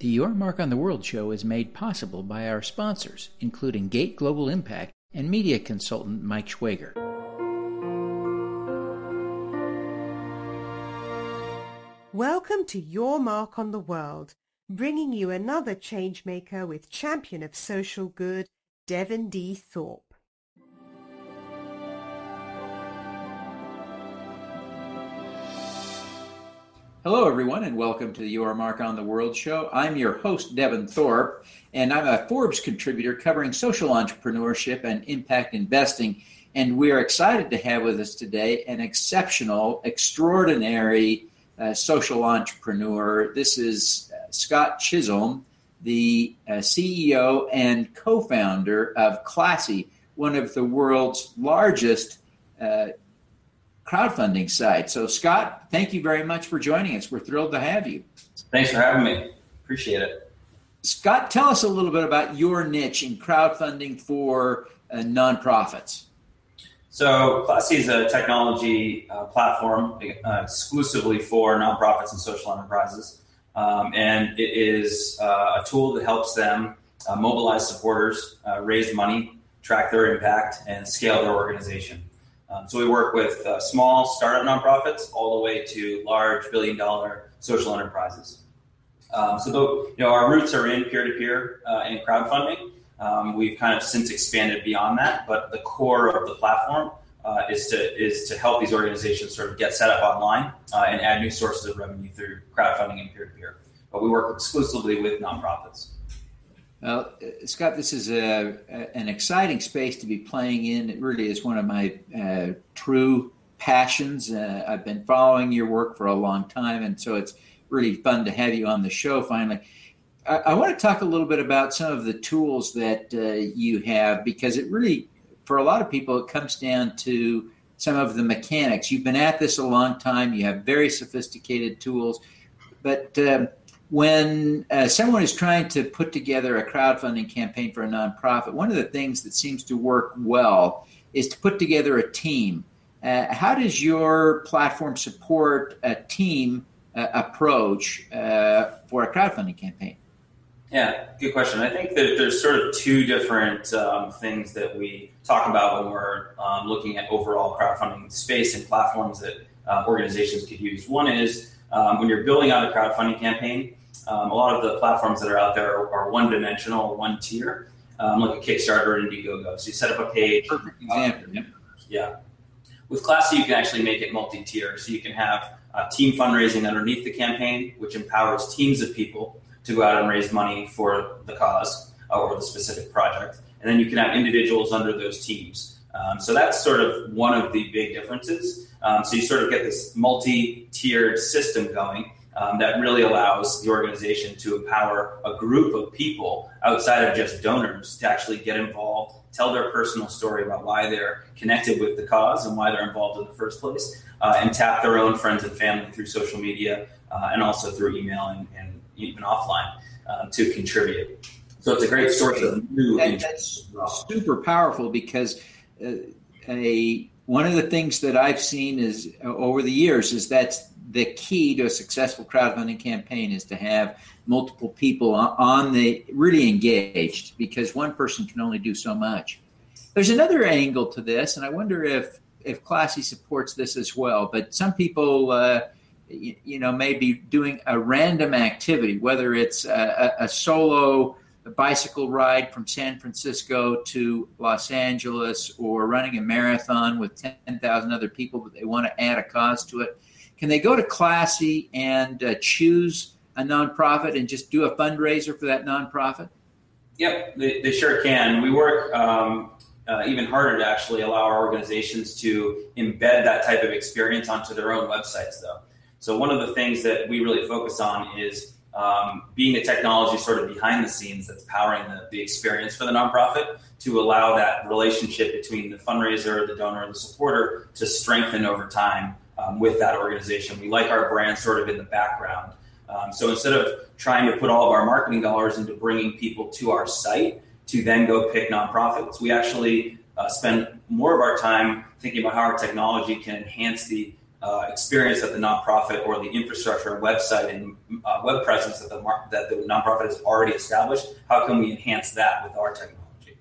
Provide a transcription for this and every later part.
The Your Mark on the World show is made possible by our sponsors, including Gate Global Impact and media consultant Mike Schwager. Welcome to Your Mark on the World, bringing you another changemaker with champion of social good, Devin D. Thorpe. Hello, everyone, and welcome to the Your Mark on the World show. I'm your host, Devin Thorpe, and I'm a Forbes contributor covering social entrepreneurship and impact investing. And we're excited to have with us today an exceptional, extraordinary uh, social entrepreneur. This is uh, Scot Chisholm, the uh, CEO and co founder of Classy, one of the world's largest uh, crowdfunding side. So, Scot, thank you very much for joining us. We're thrilled to have you. Thanks for having me. Appreciate it. Scot, tell us a little bit about your niche in crowdfunding for uh, nonprofits. So, Classy is a technology uh, platform uh, exclusively for nonprofits and social enterprises. Um, and it is uh, a tool that helps them uh, mobilize supporters, uh, raise money, track their impact, and scale their organization. Um, so we work with uh, small startup nonprofits all the way to large billion dollar social enterprises. Um, so though, you know, our roots are in peer-to-peer uh, and crowdfunding. Um, we've kind of since expanded beyond that, but the core of the platform uh, is to is to help these organizations sort of get set up online uh, and add new sources of revenue through crowdfunding and peer-to-peer. But we work exclusively with nonprofits. Well, uh, Scot, this is a, a, an exciting space to be playing in. It really is one of my uh, true passions. Uh, I've been following your work for a long time, and so it's really fun to have you on the show finally. I, I want to talk a little bit about some of the tools that uh, you have because it really, for a lot of people, it comes down to some of the mechanics. You've been at this a long time, you have very sophisticated tools, but um, when uh, someone is trying to put together a crowdfunding campaign for a nonprofit, one of the things that seems to work well is to put together a team. Uh, how does your platform support a team uh, approach uh, for a crowdfunding campaign? Yeah, good question. I think that there's sort of two different um, things that we talk about when we're um, looking at overall crowdfunding space and platforms that uh, organizations could use. One is um, when you're building out a crowdfunding campaign, um, a lot of the platforms that are out there are, are one dimensional, one tier, um, like a Kickstarter or Indiegogo. So you set up a page. Perfect example. yeah. With Classy, you can actually make it multi tier. So you can have uh, team fundraising underneath the campaign, which empowers teams of people to go out and raise money for the cause uh, or the specific project. And then you can have individuals under those teams. Um, so that's sort of one of the big differences. Um, so you sort of get this multi tiered system going um, that really allows the organization to empower a group of people outside of just donors to actually get involved, tell their personal story about why they're connected with the cause and why they're involved in the first place, uh, and tap their own friends and family through social media uh, and also through email and, and even offline um, to contribute. So it's a great source of new. That, that's super powerful because uh, a one of the things that I've seen is uh, over the years is that's the key to a successful crowdfunding campaign is to have multiple people on the really engaged because one person can only do so much. There's another angle to this, and I wonder if if Classy supports this as well. But some people, uh, you, you, know, may be doing a random activity, whether it's a, a, a solo bicycle ride from San Francisco to Los Angeles, or running a marathon with ten thousand other people, but they want to add a cause to it can they go to Classy and uh, choose a nonprofit and just do a fundraiser for that nonprofit? Yep, they, they sure can. We work um, uh, even harder to actually allow our organizations to embed that type of experience onto their own websites, though. So, one of the things that we really focus on is um, being the technology sort of behind the scenes that's powering the, the experience for the nonprofit to allow that relationship between the fundraiser, the donor, and the supporter to strengthen over time um, with that organization. We like our brand sort of in the background. Um, so instead of trying to put all of our marketing dollars into bringing people to our site to then go pick nonprofits, we actually uh, spend more of our time thinking about how our technology can enhance the uh, experience that the nonprofit or the infrastructure, website, and uh, web presence that the mar- that the nonprofit has already established. How can we enhance that with our technology?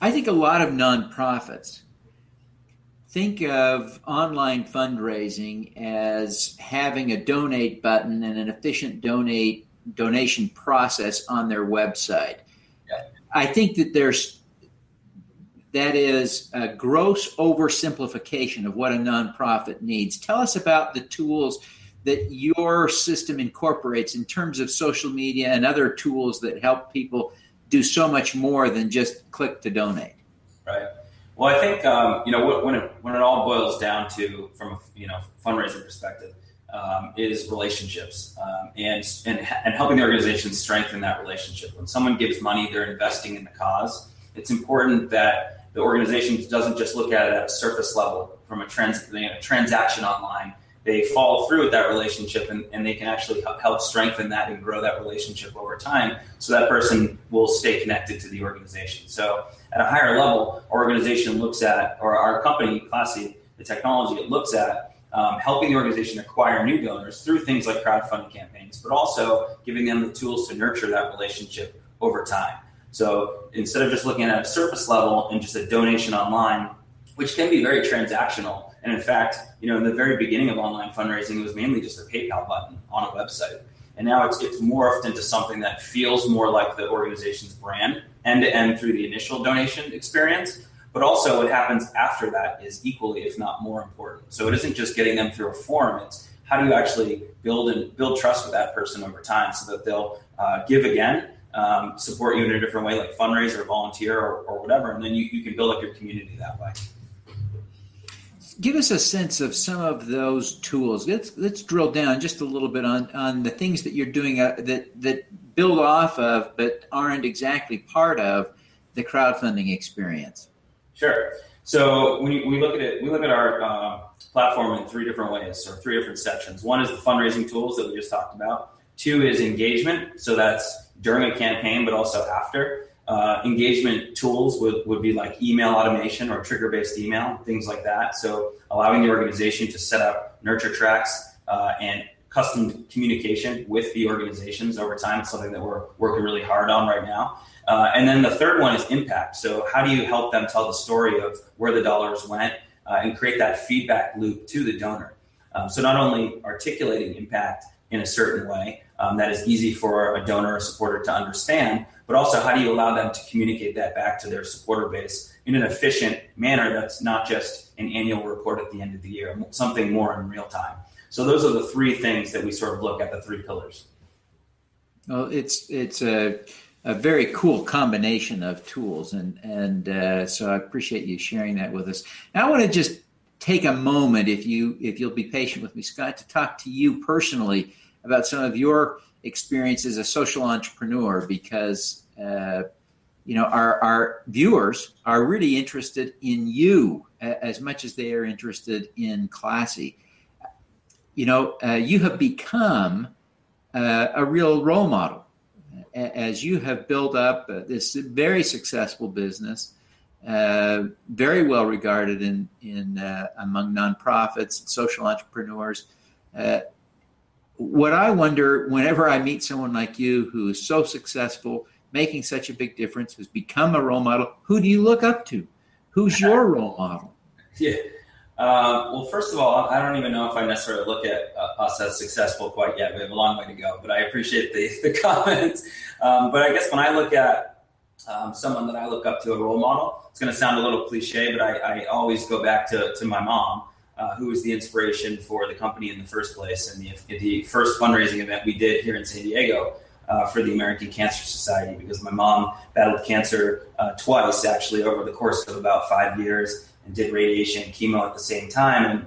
I think a lot of nonprofits think of online fundraising as having a donate button and an efficient donate donation process on their website. Yeah. I think that there's that is a gross oversimplification of what a nonprofit needs. Tell us about the tools that your system incorporates in terms of social media and other tools that help people do so much more than just click to donate. Right. Well, I think um, you know when it when it all boils down to from a you know fundraising perspective um, is relationships um, and, and and helping the organization strengthen that relationship. When someone gives money, they're investing in the cause. It's important that the organization doesn't just look at it at a surface level from a, trans, you know, transaction online. They follow through with that relationship and, and they can actually help strengthen that and grow that relationship over time so that person will stay connected to the organization. So at a higher level, our organization looks at, or our company, Classy, the technology, it looks at um, helping the organization acquire new donors through things like crowdfunding campaigns, but also giving them the tools to nurture that relationship over time. So instead of just looking at a surface level and just a donation online, which can be very transactional, and in fact, you know, in the very beginning of online fundraising, it was mainly just a PayPal button on a website. And now it's, it's morphed into something that feels more like the organization's brand end to end through the initial donation experience. But also, what happens after that is equally, if not more important. So it isn't just getting them through a form; it's how do you actually build and build trust with that person over time, so that they'll uh, give again um, support you in a different way, like fundraise or volunteer or, or whatever, and then you, you can build up your community that way. Give us a sense of some of those tools. Let's let's drill down just a little bit on, on the things that you're doing uh, that that build off of, but aren't exactly part of the crowdfunding experience. Sure. So when we look at it, we look at our uh, platform in three different ways, or three different sections. One is the fundraising tools that we just talked about. Two is engagement. So that's during a campaign, but also after. Uh, engagement tools would, would be like email automation or trigger based email, things like that. So, allowing the organization to set up nurture tracks uh, and custom communication with the organizations over time. It's something that we're working really hard on right now. Uh, and then the third one is impact. So, how do you help them tell the story of where the dollars went uh, and create that feedback loop to the donor? Um, so, not only articulating impact in a certain way, um, that is easy for a donor or supporter to understand, but also how do you allow them to communicate that back to their supporter base in an efficient manner that's not just an annual report at the end of the year, something more in real time. So those are the three things that we sort of look at the three pillars. Well, it's it's a, a very cool combination of tools, and and uh, so I appreciate you sharing that with us. Now I want to just take a moment, if you if you'll be patient with me, Scot, to talk to you personally about some of your experience as a social entrepreneur because uh, you know our, our viewers are really interested in you as much as they are interested in classy. You know uh, you have become uh, a real role model as you have built up uh, this very successful business very well regarded in in uh, among nonprofits and social entrepreneurs what I wonder whenever I meet someone like you who is so successful, making such a big difference, who's become a role model, who do you look up to? Who's your role model? Yeah. Uh, well, first of all, I don't even know if I necessarily look at uh, us as successful quite yet. We have a long way to go, but I appreciate the, the comments. Um, but I guess when I look at um, someone that I look up to, a role model, it's going to sound a little cliche, but I, I always go back to, to my mom uh, who was the inspiration for the company in the first place and the, the first fundraising event we did here in San Diego uh, for the American Cancer Society because my mom battled cancer uh, twice actually over the course of about five years and did radiation and chemo at the same time. And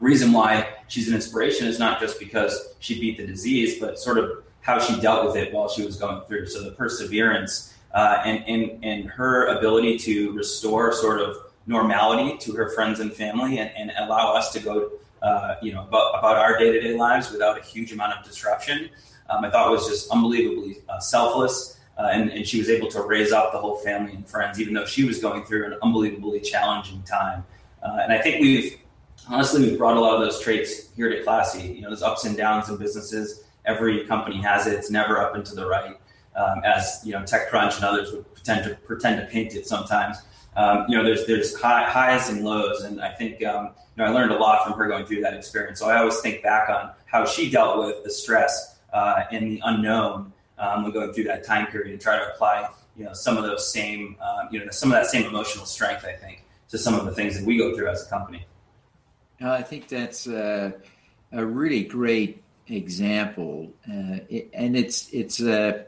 reason why she's an inspiration is not just because she beat the disease, but sort of how she dealt with it while she was going through. So the perseverance uh, and, and, and her ability to restore sort of normality to her friends and family and, and allow us to go, uh, you know, about, about our day to day lives without a huge amount of disruption. Um, I thought was just unbelievably uh, selfless. Uh, and, and, she was able to raise up the whole family and friends, even though she was going through an unbelievably challenging time. Uh, and I think we've honestly, we've brought a lot of those traits here to Classy. You know, there's ups and downs in businesses. Every company has it. It's never up and to the right, um, as you know, TechCrunch and others would pretend to pretend to paint it sometimes. Um, you know, there's there's high, highs and lows, and I think um, you know I learned a lot from her going through that experience. So I always think back on how she dealt with the stress uh, and the unknown um, when going through that time period, and try to apply you know some of those same uh, you know some of that same emotional strength. I think to some of the things that we go through as a company. Uh, I think that's uh, a really great example, uh, it, and it's it's uh,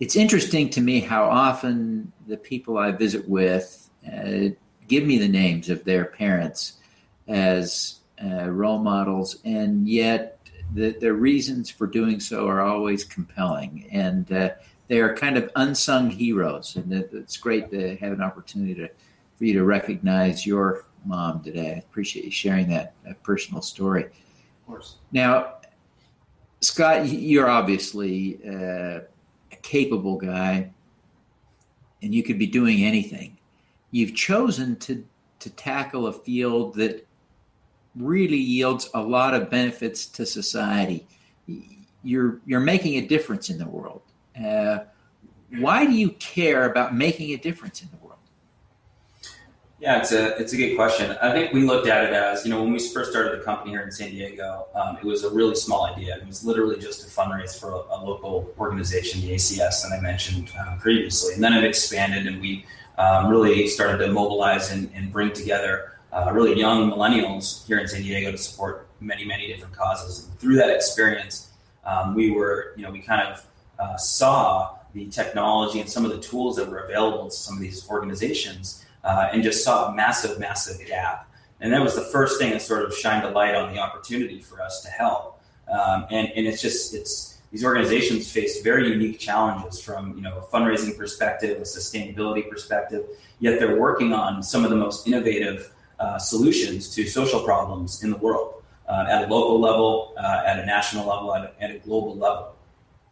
it's interesting to me how often the people I visit with uh, give me the names of their parents as uh, role models, and yet the, the reasons for doing so are always compelling, and they are kind of unsung heroes, and it's great to have an opportunity to for you to recognize your mom today. I appreciate you sharing that, that personal story. Of course. Now, Scot, you're obviously uh, capable guy, and you could be doing anything. You've chosen to to tackle a field that really yields a lot of benefits to society. You're you're making a difference in the world. Uh, why do you care about making a difference in the world? Yeah, it's a it's a good question. I think we looked at it as you know when we first started the company here in San Diego, um, it was a really small idea. It was literally just to fundraise for a, a local organization, the ACS, that I mentioned um, previously, and then it expanded, and we um, really started to mobilize and, and bring together uh, really young millennials here in San Diego to support many many different causes. And through that experience, um, we were you know we kind of uh, saw the technology and some of the tools that were available to some of these organizations uh, and just saw a massive, massive gap. And that was the first thing that sort of shined a light on the opportunity for us to help. Um, and, and it's just, it's, these organizations face very unique challenges from you know a fundraising perspective, a sustainability perspective. Yet they're working on some of the most innovative uh, solutions to social problems in the world uh, at a local level, uh, at a national level, at a, at a, global level.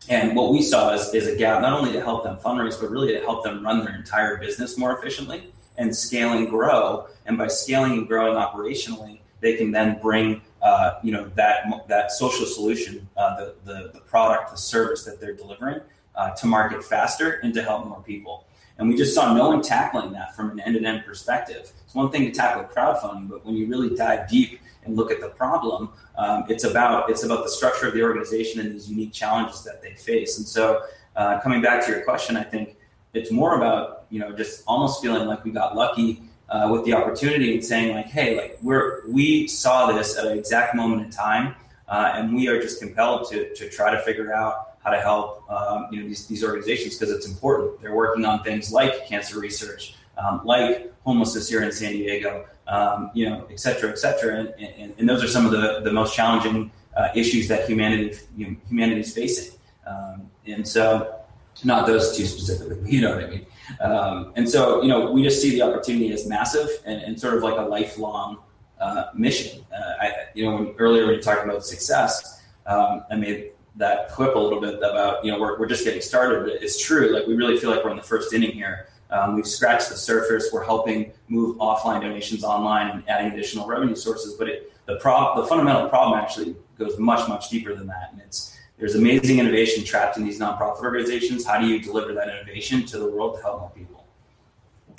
And what we saw is, is a gap not only to help them fundraise, but really to help them run their entire business more efficiently and scale and grow. And by scaling and growing operationally, they can then bring uh, you know that that social solution, uh, the, the, the product, the service that they're delivering uh, to market faster and to help more people. And we just saw no one tackling that from an end-to-end perspective. It's one thing to tackle crowdfunding, but when you really dive deep and look at the problem, um, it's about it's about the structure of the organization and these unique challenges that they face. And so, uh, coming back to your question, I think it's more about you know just almost feeling like we got lucky uh, with the opportunity and saying like hey like we're we saw this at an exact moment in time uh, and we are just compelled to, to try to figure out how to help um, you know these, these organizations because it's important. They're working on things like cancer research um, like homelessness here in san diego um, you know et cetera et cetera. And, and, and, those are some of the, the most challenging uh, issues that humanity you know, humanity is facing. Um, and so not those two specifically, you know what I mean? Um, and so, you know, we just see the opportunity as massive and, and sort of like a lifelong uh, mission. Uh, I, you know, when, earlier when you talked about success, um, I made that quip a little bit about, you know, we're, we're just getting started. It's true. Like we really feel like we're in the first inning here. Um, we've scratched the surface. We're helping move offline donations online and adding additional revenue sources. But it, the prob- the fundamental problem actually goes much, much deeper than that. And it's, there's amazing innovation trapped in these nonprofit organizations. How do you deliver that innovation to the world to help more people?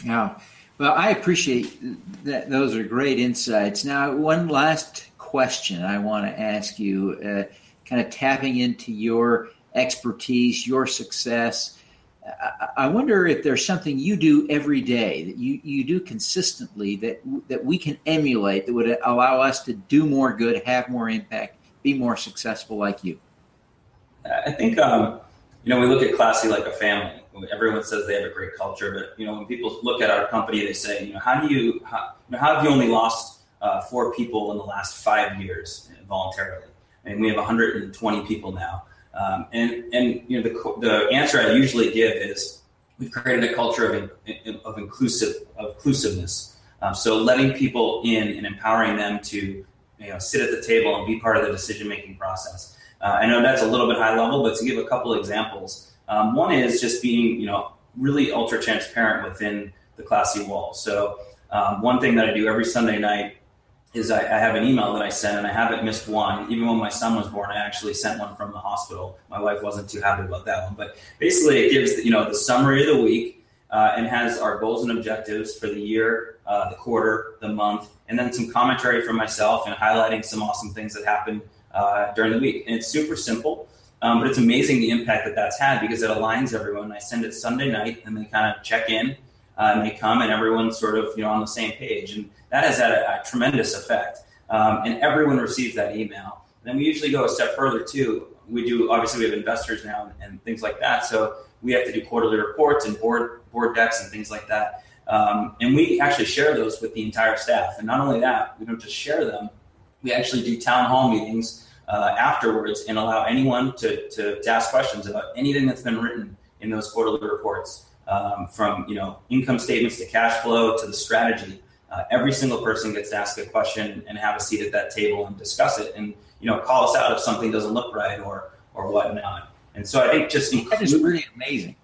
Yeah. Well, I appreciate that. Those are great insights. Now, one last question I want to ask you, uh, kind of tapping into your expertise, your success. I wonder if there's something you do every day that you, you do consistently that that we can emulate that would allow us to do more good, have more impact, be more successful like you. I think um, you know we look at Classy like a family. Everyone says they have a great culture, but you know when people look at our company, they say, you know, how do you how, you know, how have you only lost uh, four people in the last five years voluntarily? I mean, we have 120 people now. Um, and and you know the the answer I usually give is we've created a culture of of inclusive of inclusiveness. Um, so letting people in and empowering them to you know sit at the table and be part of the decision making process. Uh, I know that's a little bit high level, but to give a couple examples, um, one is just being, you know, really ultra transparent within the Classy wall. So um, one thing that I do every Sunday night is I, I, have an email that I send, and I haven't missed one. Even when my son was born, I actually sent one from the hospital. My wife wasn't too happy about that one, but basically, it gives you know the summary of the week uh, and has our goals and objectives for the year, uh, the quarter, the month, and then some commentary from myself and highlighting some awesome things that happened uh, during the week. And it's super simple, um, but it's amazing the impact that that's had because it aligns everyone. I send it Sunday night, and they kind of check in, uh, and they come, and everyone's sort of you know on the same page, and that has had a, a tremendous effect. Um, and everyone receives that email. And then we usually go a step further too. We do obviously we have investors now and, and things like that, so we have to do quarterly reports and board board decks and things like that. Um, and we actually share those with the entire staff. And not only that, we don't just share them, we actually do town hall meetings uh, afterwards and allow anyone to, to, to, ask questions about anything that's been written in those quarterly reports, um, from you know income statements to cash flow to the strategy. Uh, every single person gets to ask a question and have a seat at that table and discuss it, and you know call us out if something doesn't look right or or whatnot. And so I think just that is really amazing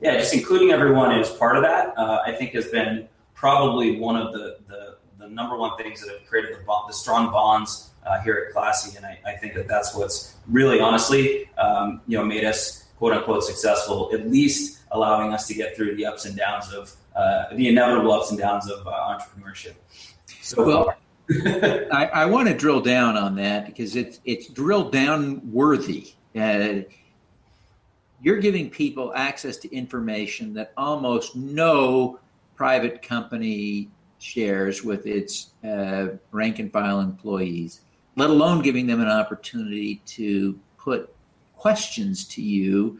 yeah, just including everyone as part of that, uh, I think has been probably one of the, the, the number one things that have created the, bond, the strong bonds uh, here at Classy. And I, I, think that that's what's really honestly, um, you know, made us quote unquote successful, at least allowing us to get through the ups and downs of uh, the inevitable ups and downs of uh, entrepreneurship. So well, I, I want to drill down on that because it's, it's drill down worthy. Uh, you're giving people access to information that almost no private company shares with its uh, rank and file employees, let alone giving them an opportunity to put questions to you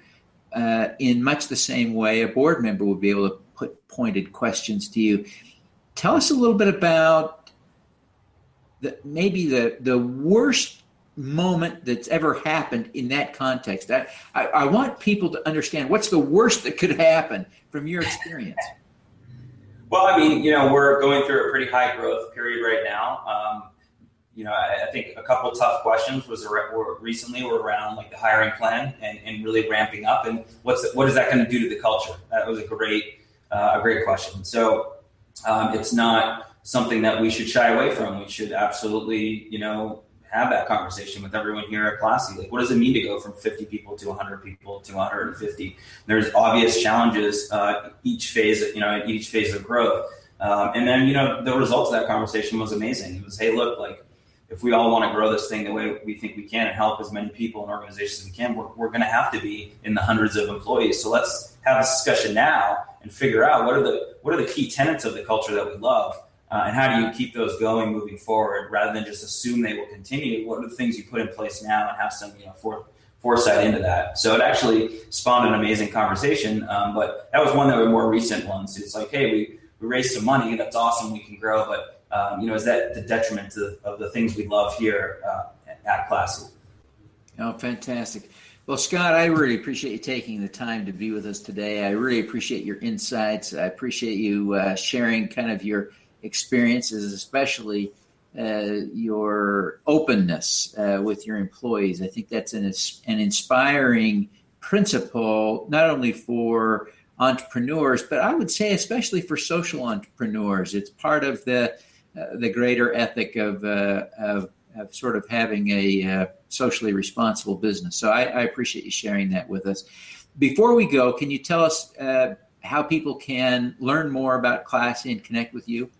uh, in much the same way a board member would be able to put pointed questions to you. Tell us a little bit about the, maybe the, the worst moment that's ever happened in that context. I, I, I, want people to understand what's the worst that could happen from your experience. Well, I mean, you know, we're going through a pretty high growth period right now. Um, you know, I, I, think a couple tough questions was were recently were around like the hiring plan and, and really ramping up, and what's what is that going to do to the culture? That was a great uh, a great question. So um, it's not something that we should shy away from. We should absolutely, you know, have that conversation with everyone here at Classy. Like, what does it mean to go from 50 people to 100 people to 150? There's obvious challenges uh, each phase, you know, each phase of growth. Um, and then, you know, the result of that conversation was amazing. It was, hey, look, like, if we all want to grow this thing the way we think we can and help as many people and organizations as we can, we're, we're going to have to be in the hundreds of employees. So let's have this discussion now and figure out what are the what are the key tenets of the culture that we love uh, and how do you keep those going moving forward rather than just assume they will continue? What are the things you put in place now and have some you know for, foresight into that? So it actually spawned an amazing conversation. Um, but that was one of the more recent ones. It's like, hey, we, we raised some money. That's awesome. We can grow. But, um, you know, is that the detriment of, of the things we love here uh, at Classy? Oh, fantastic. Well, Scot, I really appreciate you taking the time to be with us today. I really appreciate your insights. I appreciate you uh, sharing kind of your experiences, especially uh, your openness uh, with your employees. I think that's an, an inspiring principle, not only for entrepreneurs, but I would say especially for social entrepreneurs. It's part of the uh, the greater ethic of, uh, of, of sort of having a uh, socially responsible business. So I, I, appreciate you sharing that with us. Before we go, can you tell us uh, how people can learn more about Classy and connect with you?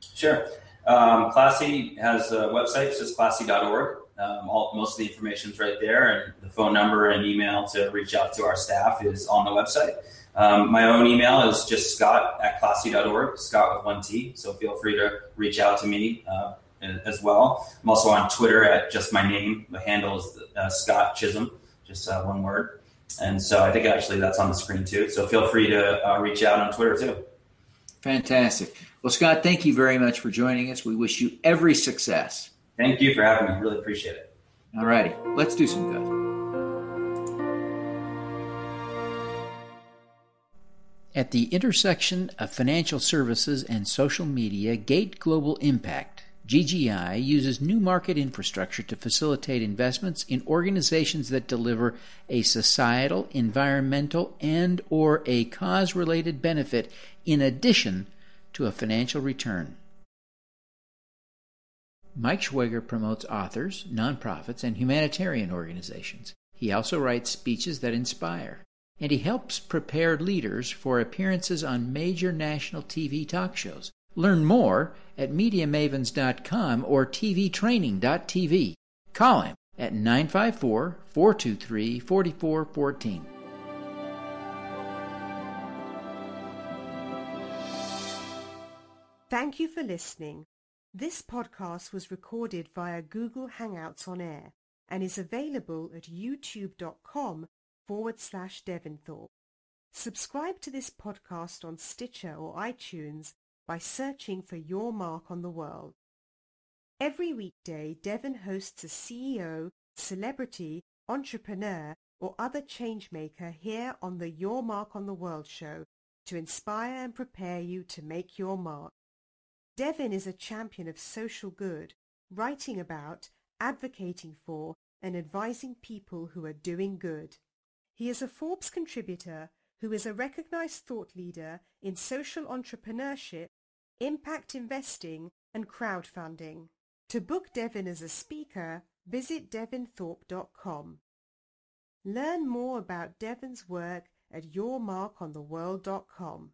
Sure. Um, Classy has a website, it's just classy.org. Um, all, most of the information is right there, and the phone number and email to reach out to our staff is on the website. Um, my own email is just scot at classy.org, Scot with one T. So feel free to reach out to me uh, as well. I'm also on Twitter at just my name. The handle is uh, Scot Chisholm, just uh, one word. And so I think actually that's on the screen too. So feel free to uh, reach out on Twitter too. Fantastic. Well, Scot, thank you very much for joining us. We wish you every success. Thank you for having me. Really appreciate it. All righty. Let's do some good. At the intersection of financial services and social media, Gate Global Impact, GGI, uses new market infrastructure to facilitate investments in organizations that deliver a societal, environmental, and or a cause-related benefit – in addition to a financial return. Mike Schwager promotes authors, nonprofits, and humanitarian organizations. He also writes speeches that inspire, and he helps prepare leaders for appearances on major national TV talk shows. Learn more at MediaMavens.com or TVTraining.tv. Call him at 954 423 4414. Thank you for listening. This podcast was recorded via Google Hangouts on Air and is available at youtube.com forward slash Devinthorpe. Subscribe to this podcast on Stitcher or iTunes by searching for Your Mark on the World. Every weekday, Devin hosts a CEO, celebrity, entrepreneur, or other changemaker here on the Your Mark on the World show to inspire and prepare you to make your mark. Devin is a champion of social good, writing about, advocating for, and advising people who are doing good. He is a Forbes contributor who is a recognized thought leader in social entrepreneurship, impact investing, and crowdfunding. To book Devin as a speaker, visit devinthorpe.com. Learn more about Devin's work at yourmarkontheworld.com.